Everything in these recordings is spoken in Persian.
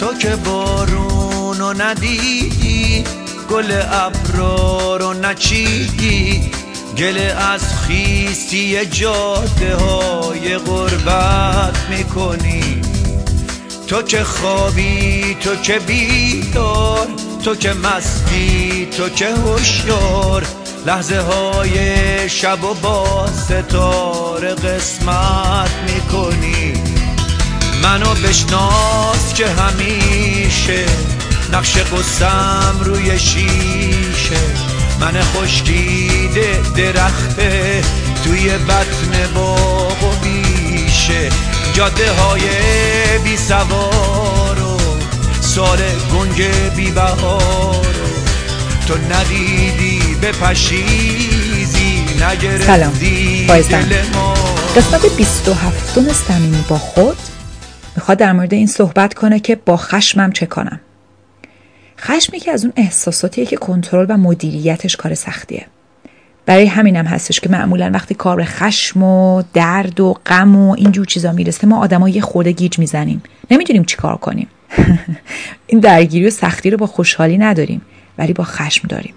تو که بارونو ندیدی گل ابرا رو نچیدی. گل از خیستی جاده های غربت می‌کنی. تو که خوابی تو که بیدار تو که مستی تو که هوشیار. لحظه های شب و با ستاره قسمت می‌کنی. منو بشناس که همیشه نقش قسم روی شیشه. من خشکیده درخته توی بطن باغ و بیشه. جاده های بی سوار و سال گنگ بی بهار تو ندیدی به پشیزی نگرفتی دل ما. قسمت 27 صمیمی با خود. می‌خواد در مورد این صحبت کنه که با خشمم چه کنم. خشم که از اون احساساتیه که کنترل و مدیریتش کار سختیه. برای همینم هستش که معمولا وقتی کار خشم و درد و غم و اینجور چیزا می‌رسه ما آدما یه خورده گیج می‌زنیم. نمی‌دونیم چی کار کنیم. این درگیری و سختی رو با خوشحالی نداریم ولی با خشم داریم.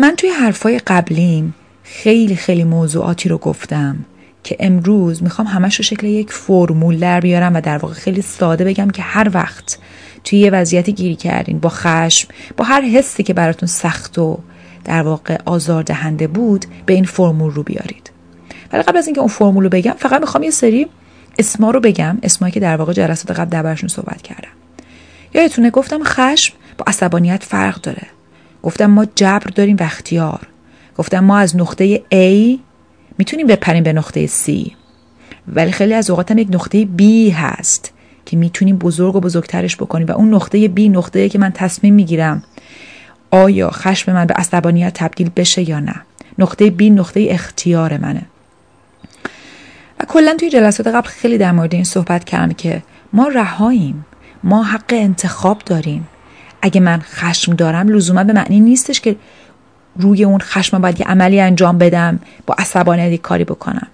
من توی حرفای قبلیم خیلی خیلی موضوعاتی رو گفتم. که امروز می‌خوام همش رو شکل یک فرمول در بیارم و در واقع خیلی ساده بگم که هر وقت توی یه وضعیتی گیری کردین با خشم با هر حسی که براتون سخت و در واقع آزار دهنده بود به این فرمول رو بیارید. ولی قبل از اینکه اون فرمول رو بگم فقط می‌خوام یه سری اسما رو بگم اسمایی که در واقع جلسات قبل دربارشون صحبت کردم. یادتونه گفتم خشم با عصبانیت فرق داره. گفتم ما جبر داریم و اختیار. گفتم ما از نقطه A می‌تونیم بپریم به نقطه C. ولی خیلی از اوقات هم یک نقطه B هست که می‌تونیم بزرگ و بزرگترش بکنیم و اون نقطه B نقطه که من تصمیم می‌گیرم آیا خشم من به عصبانیت تبدیل بشه یا نه. نقطه B نقطه اختیار منه. و کلا توی جلسات قبل خیلی در مورد این صحبت کردم که ما رهاییم. ما حق انتخاب داریم. اگه من خشم دارم لزوما به معنی نیستش که روی اون خشم باید یه عملی انجام بدم با عصبانیت کاری بکنم.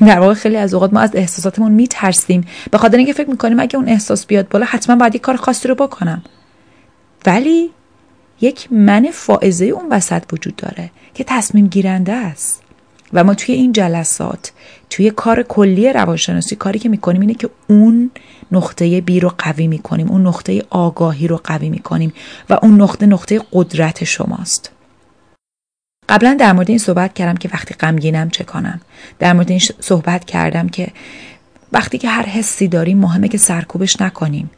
در واقع خیلی از اوقات ما از احساساتمون میترسیم. به خاطر اینکه فکر می‌کنیم اگه اون احساس بیاد بالا حتما باید یه کار خاصی رو بکنم. ولی یک من فائزه اون وسط وجود داره که تصمیم گیرنده است. و ما توی این جلسات توی کار کلی روانشناسی کاری که می‌کنیم اینه که اون نقطه بی رو قوی می‌کنیم اون نقطه آگاهی رو قوی می‌کنیم و اون نقطه نقطه قدرت شماست. قبلا در مورد این صحبت کردم که وقتی غمگینم چه کنم. در مورد این صحبت کردم که وقتی که هر حسی داریم مهمه که سرکوبش نکنیم.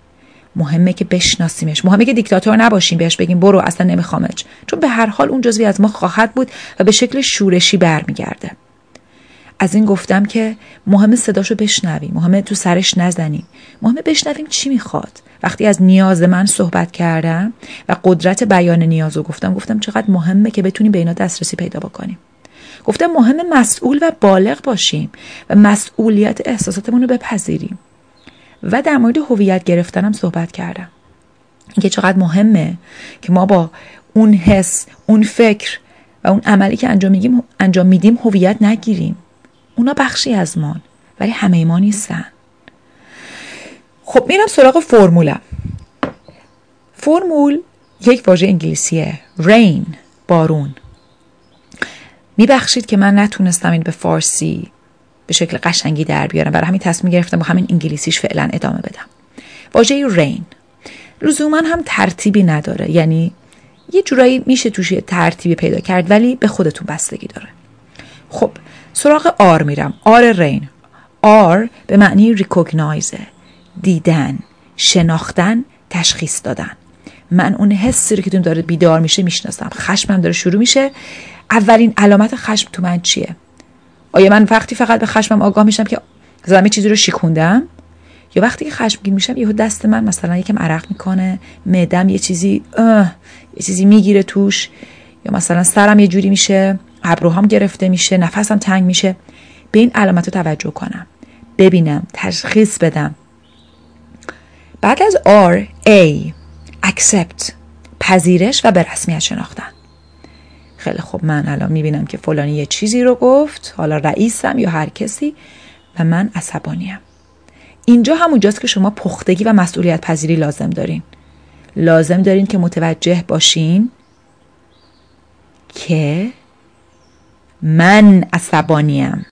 مهمه که بشناسیمش. مهمه که دیکتاتور نباشیم بهش بگیم برو اصلا نمیخوامش. چون به هر حال اون جزوی از ما خواهد بود و به شکل شورشی برمیگرده. از این گفتم که مهم صداشو بشنویم مهمه تو سرش نزنیم مهمه بشنویم چی می‌خواد. وقتی از نیاز من صحبت کردم و قدرت بیان نیاز رو گفتم گفتم چقدر مهمه که بتونیم به اینا دسترسی پیدا بکنیم. گفتم مهم مسئول و بالغ باشیم و مسئولیت احساساتمون رو بپذیریم. و در مورد هویت گرفتنم صحبت کردم. اینکه چقدر مهمه که ما با اون حس اون فکر و اون عملی که انجام میگیم انجام میدیم هویت نگیریم. اونا بخشی از ما ولی همه ما نیستن. خب میرم سراغ فرمولم فرمول یک واژه انگلیسیه رین بارون. میبخشید که من نتونستم این به فارسی به شکل قشنگی در بیارم. برای همین تصمیم گرفتم با همین انگلیسیش فعلا ادامه بدم. واژه رین لزوما هم ترتیبی نداره. یعنی یه جورایی میشه توش ترتیبی پیدا کرد ولی به خودتون بستگی داره. خب سراغ آر میرم. آر رین. آر به معنی ریکوگنایزه دیدن شناختن تشخیص دادن. من اون حسی رو که داره بیدار میشه می‌شناسم. خشمم داره شروع میشه. اولین علامت خشم تو من چیه؟ آیا من وقتی فقط به خشمم آگاه میشم که زمین چیزی رو شیکوندم؟ یا وقتی که خشمگین میشم یهو دست من مثلا یکم عرق می‌کنه معدم یه چیزی یه چیزی می‌گیره توش. یا مثلا سرم یه جوری میشه. ابروهام گرفته میشه نفسم تنگ میشه. به این علامت رو توجه کنم. ببینم تشخیص بدم. بعد از R A accept پذیرش و به رسمیت شناختن. خیلی خوب من الان می‌بینم که فلانی یه چیزی رو گفت حالا رئیسم یا هر کسی و من عصبانیم. اینجا همونجاست که شما پختگی و مسئولیت پذیری لازم دارین. لازم دارین که متوجه باشین که من عصبانیم.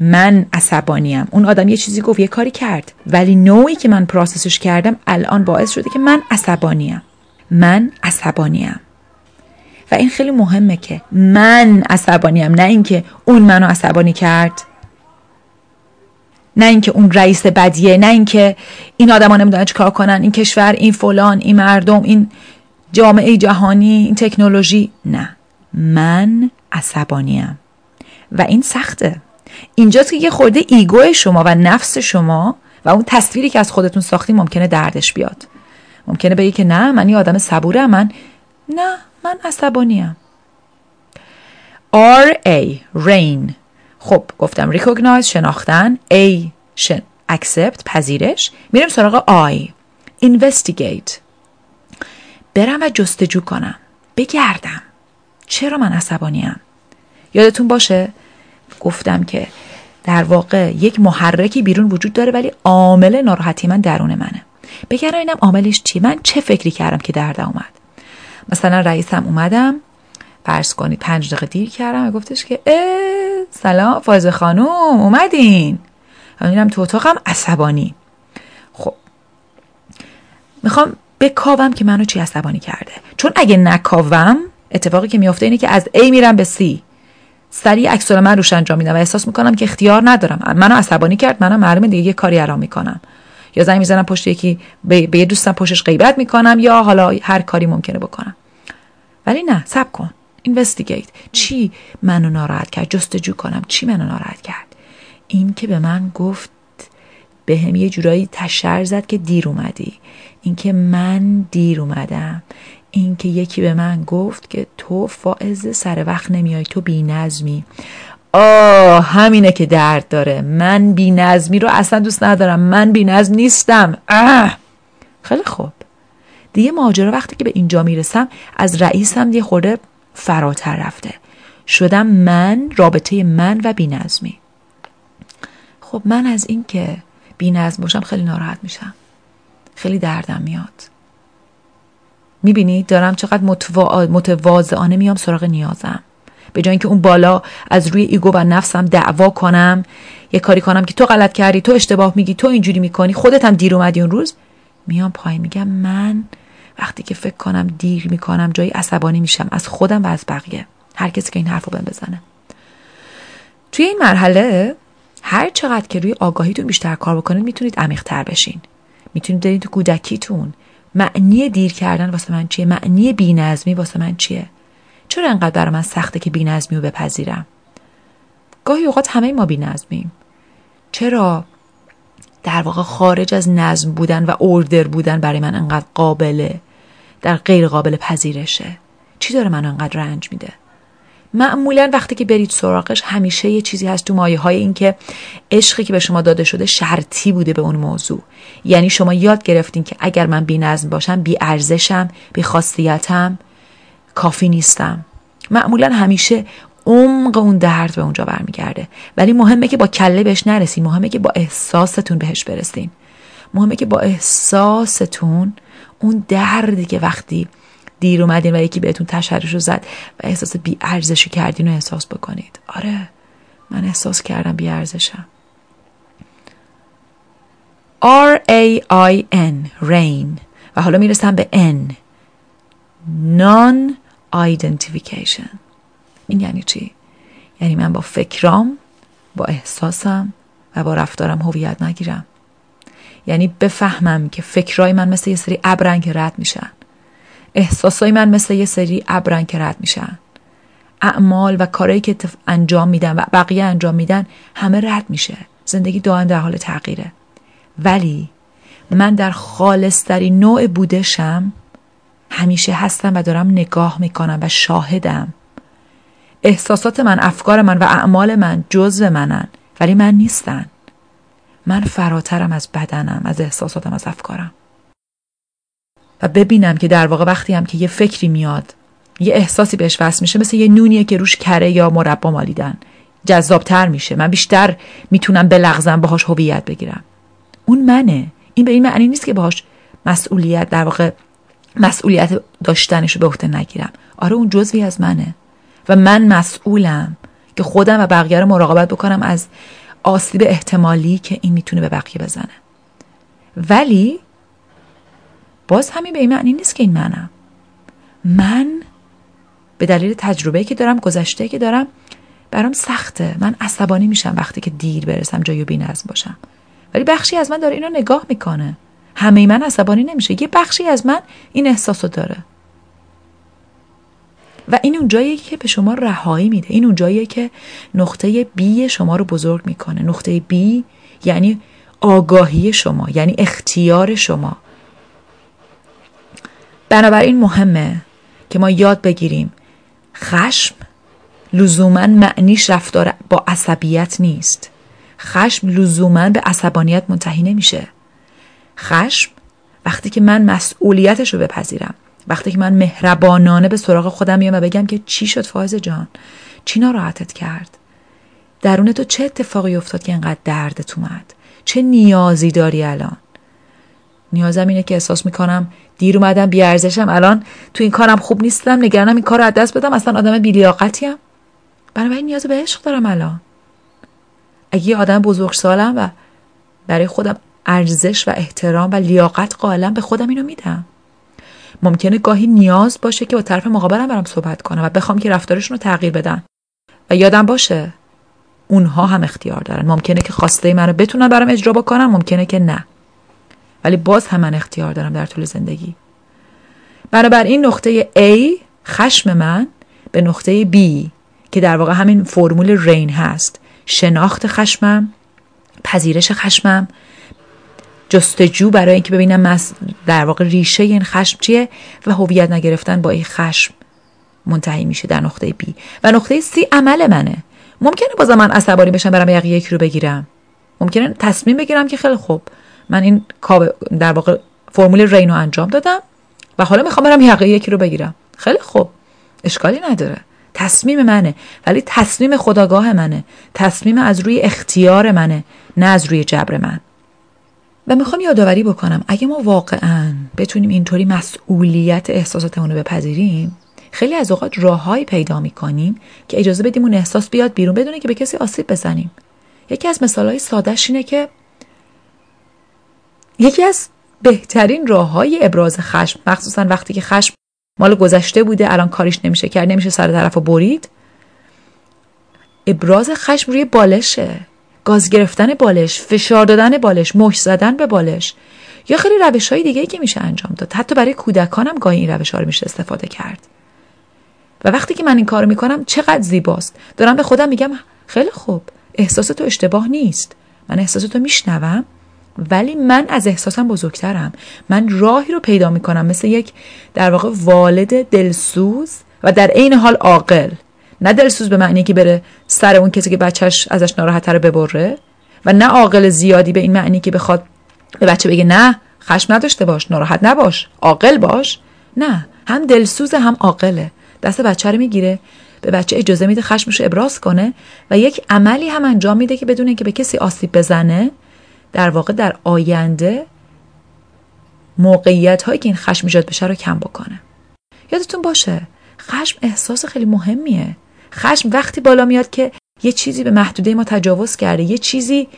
من عصبانیم. اون آدم یه چیزی گفت یه کاری کرد. ولی نوعی که من پراسسش کردم الان باعث شده که من عصبانیم. من عصبانیم. و این خیلی مهمه که من عصبانیم. نه اینکه اون منو عصبانی کرد. نه اینکه اون رئیس بدیه. نه اینکه این آدما نمی‌دونن چیکار کنن. این کشور این فلان این مردم این جامعه جهانی این تکنولوژی. نه. من عصبانیم. و این سخته. اینجاست که یه خورده ایگو شما و نفس شما و اون تصویری که از خودتون ساختی ممکنه دردش بیاد. ممکنه بگی که نه من یه آدم صبورم من نه من عصبانیم. R A rain خب گفتم recognize شناختن. A شن accept پذیرش. میریم سراغ I investigate برم و جستجو کنم. بگردم. چرا من عصبانیم؟ یادتون باشه گفتم که در واقع یک محرکی بیرون وجود داره ولی عامل ناراحتی من درون منه. بگرم اینم عاملش چیه من چه فکری کردم که دردم اومد؟ مثلا رئیسم اومدم فرض کنید پنج دقیقه دیر کردم و گفتش که اه سلام فایز خانوم اومدین. میرم تو اتاقم عصبانی. خب. می‌خوام بکاوم که منو چی عصبانی کرده. چون اگه نکاوم اتفاقی که میافته اینه که از A میرم به C. سریع عکس من روش انجام میدم و احساس می‌کنم که اختیار ندارم. منو عصبانی کرد منم معلومه دیگه یه کاری ارام می‌کنم یا زنگ می‌زنم پشت یکی به, یه دوستم پشتش غیبت می‌کنم یا حالا هر کاری ممکنه بکنم. ولی نه سب کن. اینوستیگیت چی منو ناراحت کرد؟ جستجو کنم. چی منو ناراحت کرد؟ این که به من گفت به هم یه جورایی تشر زد که دیر اومدی. اینکه من دیر اومدم. اینکه یکی به من گفت که تو فائز سر وقت نمیای تو بی نظمی آه همینه که درد داره. من بی نظمی رو اصلا دوست ندارم. من بی نظم نیستم. اه. خیلی خوب. دیگه ماجرا وقتی که به اینجا می‌رسم از رئیسم یه خورده فراتر رفته. شدم من رابطه من و بی نظمی خب من از این که بی نظم باشم خیلی ناراحت میشم. خیلی دردم میاد. می‌بینید دارم چقدر متواضعانه میام سراغ نیازم. به جای اینکه اون بالا از روی ایگو و نفسم دعوا کنم یه کاری کنم که تو غلط کردی تو اشتباه میگی تو اینجوری می‌کنی خودت هم دیر اومدی اون روز میام پایین میگم من وقتی که فکر کنم دیر می‌کنم جایی عصبانی میشم از خودم و از بقیه. هر کسی که این حرفو بهم بزنه. توی این مرحله هر چقدر که روی آگاهیتون بیشتر کار بکنید می‌تونید عمیقتر بشین. می‌تونید برید تو کودکیتون. معنی دیر کردن واسه من چیه؟ معنی بینظمی واسه من چیه؟ چرا انقدر برای من سخته که بینظمی رو بپذیرم؟ گاهی اوقات همه ما بینظمیم. چرا؟ در واقع خارج از نظم بودن و اوردر بودن برای من انقدر قابله در غیر قابل پذیرشه. چی داره من انقدر رنج میده؟ معمولا وقتی که برید سراغش همیشه یه چیزی هست تو مایه های این که عشقی که به شما داده شده شرطی بوده به اون موضوع. یعنی شما یاد گرفتین که اگر من بی نظم باشم بی ارزشم بی خاصیتم کافی نیستم. معمولا همیشه عمق اون درد به اونجا برمیگرده. ولی مهمه که با کله بهش نرسین مهمه که با احساستون بهش برسین. مهمه که با احساستون اون دردی که وقتی دیر اومدین و یکی بهتون تشرش رو زد و احساس بی ارزشی کردین رو احساس بکنید. آره من احساس کردم بی ارزشم R A I N rain و حالا می‌رسم به N non identification این یعنی چی؟ یعنی من با فکرام با احساسم و با رفتارم هویت نگیرم. یعنی بفهمم که فکرای من مثل یه سری ابرن که رد میشن. احساسای من مثل یه سری ابرن که رد میشن. اعمال و کارهایی که انجام میدن و بقیه انجام میدن همه رد میشه. زندگی دائم در حال تغییره. ولی من در خالصترین نوع بودشم همیشه هستم و دارم نگاه می‌کنم و شاهدم. احساسات من افکار من و اعمال من جزو منن ولی من نیستن. من فراترم از بدنم از احساساتم از افکارم. و ببینم که در واقع وقتی هم که یه فکری میاد یه احساسی بهش وصل میشه مثل یه نونیه که روش کره یا مربا مالیدن. جذابتر میشه. من بیشتر می‌تونم بلغزم باهاش هویت بگیرم. اون منه. این به این معنی نیست که باهاش مسئولیت در واقع مسئولیت داشتنش رو به عهده نگیرم. آره اون جزوی از منه. و من مسئولم که خودم و بقیه رو مراقبت بکنم از آسیب احتمالی که این می‌تونه به بقیه بزنه. ولی باز همین به این معنی نیست که این منم من به دلیل تجربه که دارم گذشته که دارم برام سخته. من عصبانی میشم وقتی که دیر برسم جای بینظم باشم. ولی بخشی از من داره اینو نگاه می‌کنه. همه من عصبانی نمیشه. یه بخشی از من این احساس رو داره. و این اون جاییه که به شما رهایی میده. این اون جاییه که نقطه بی شما رو بزرگ می‌کنه. نقطه بی یعنی آگاهی شما یعنی اختیار شما. بنابراین مهمه که ما یاد بگیریم خشم لزوما معنیش رفتار با عصبیت نیست. خشم لزوما به عصبانیت منتهی نمیشه. خشم وقتی که من مسئولیتش رو بپذیرم وقتی که من مهربانانه به سراغ خودم میام و بگم که چی شد فایز جان؟ چی ناراحتت کرد؟ درون تو چه اتفاقی افتاد که انقدر دردت اومد؟ چه نیازی داری الان؟ نیازم اینه که احساس می‌کنم دیر اومدم بیارزشم الان تو این کارم خوب نیستم نگرانم این کار رو از دست بدم. اصلا آدم بیلیاقتیم بنابراین نیاز به عشق دارم الان. اگه آدم بزرگسالم و برای خودم ارزش و احترام و لیاقت قائلم به خودم اینو میدم. ممکنه گاهی نیاز باشه که با طرف مقابلم برم صحبت کنم و بخوام که رفتارشون رو تغییر بدن. و یادم باشه اونها هم اختیار دارن. ممکنه که خواسته منو بتونن برام اجرا بکنن ممکنه که نه. ولی باز هم من اختیار دارم در طول زندگی. بنابراین نقطه A خشم من به نقطه B که در واقع همین فرمول رین هست. شناخت خشمم پذیرش خشمم. جستجو برای اینکه ببینم در واقع ریشه این خشم چیه و هویت نگرفتن با این خشم منتهی میشه در نقطه B. و نقطه C عمل منه. ممکنه بازم من عصبانی بشم برم یقی یکی رو بگیرم. ممکنه تصمیم بگیرم که خیلی خوب. من این در واقع فرمول رین رو انجام دادم و حالا می‌خوام برم یقه یکی رو بگیرم. خیلی خوب. اشکالی نداره. تصمیم منه. ولی تصمیم خداگاه منه. تصمیم از روی اختیار منه نه از روی جبر من. و می‌خوام یادآوری بکنم اگه ما واقعا بتونیم اینطوری مسئولیت احساساتمون رو بپذیریم خیلی از اوقات راههایی پیدا می‌کنیم که اجازه بدیم اون احساس بیاد بیرون بدونه که به کسی آسیب بزنیم. یکی از مثالهای سادهش اینه که یکی از بهترین راه های ابراز خشم مخصوصا وقتی که خشم مال گذشته بوده الان کاریش نمیشه کرد نمیشه سر طرف برید ابراز خشم روی بالشه. گاز گرفتن بالش فشار دادن بالش مش زدن به بالش. یا خیلی روش های دیگه که میشه انجام داد. حتی برای کودکانم گاهی این روش ها رو میشه استفاده کرد. و وقتی که من این کار می‌کنم چقدر زیباست. دارم به خودم میگم خیلی خوب. احساس تو اشتباه نیست. من احساس تو میشنوم. ولی من از احساسم بزرگترم. من راهی رو پیدا می‌کنم مثل یک در واقع والد دلسوز و در عین حال عاقل. نه دلسوز به معنی که بره سر اون کسی که بچهش ازش ناراحت رو ببره و نه عاقل زیادی به این معنی که بخواد به بچه بگه نه خشم نداشته باش ناراحت نباش عاقل باش. نه هم دلسوز هم عاقله. دست بچه رو می‌گیره به بچه اجازه میده خشمش رو ابراز کنه و یک عملی هم انجام میده که بدون که به کسی آسیب بزنه. در واقع در آینده موقعیت هایی که این خشم ایجاد بشه رو کم بکنه. یادتون باشه خشم احساس خیلی مهمیه. خشم وقتی بالا میاد که یه چیزی به محدوده ما تجاوز کرده یه چیزی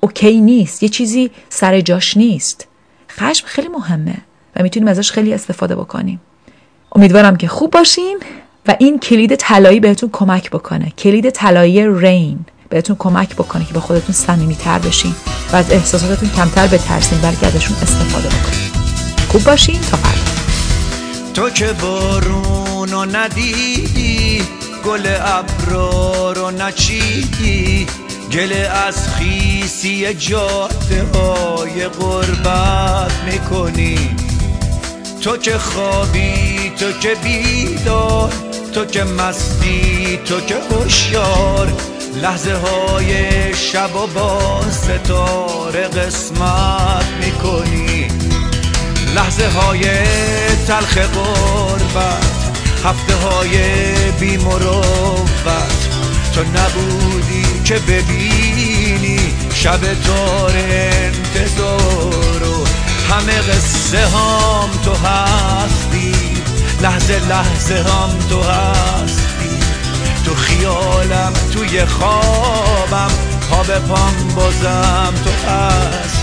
اوکی نیست یه چیزی سر جاش نیست. خشم خیلی مهمه و می‌تونیم ازش خیلی استفاده بکنیم. امیدوارم که خوب باشین و این کلید طلایی بهتون کمک بکنه. کلید طلایی رین بهتون کمک بکنه که به خودتون صمیمیت‌تر بشین و از احساساتتون کمتر بترسین بلکه ازشون استفاده بکنین. خوب باشین تا فردا. تو که بارون و ندیدی گل ابرار رو نچیدی گل از خیسی جاده های قربت می‌کنی. تو که خوابی تو که بیدار تو که مستی تو که هوشیار لحظه های شب و با ستاره قسمت می‌کنی. لحظه های تلخ قربت هفته های بیمروت تو نبودی که ببینی شب دار انتظار و همه قصه هم تو هستی. لحظه لحظه هم تو هستی. تو خیالم توی خوابم. پا به پام بازم تو هست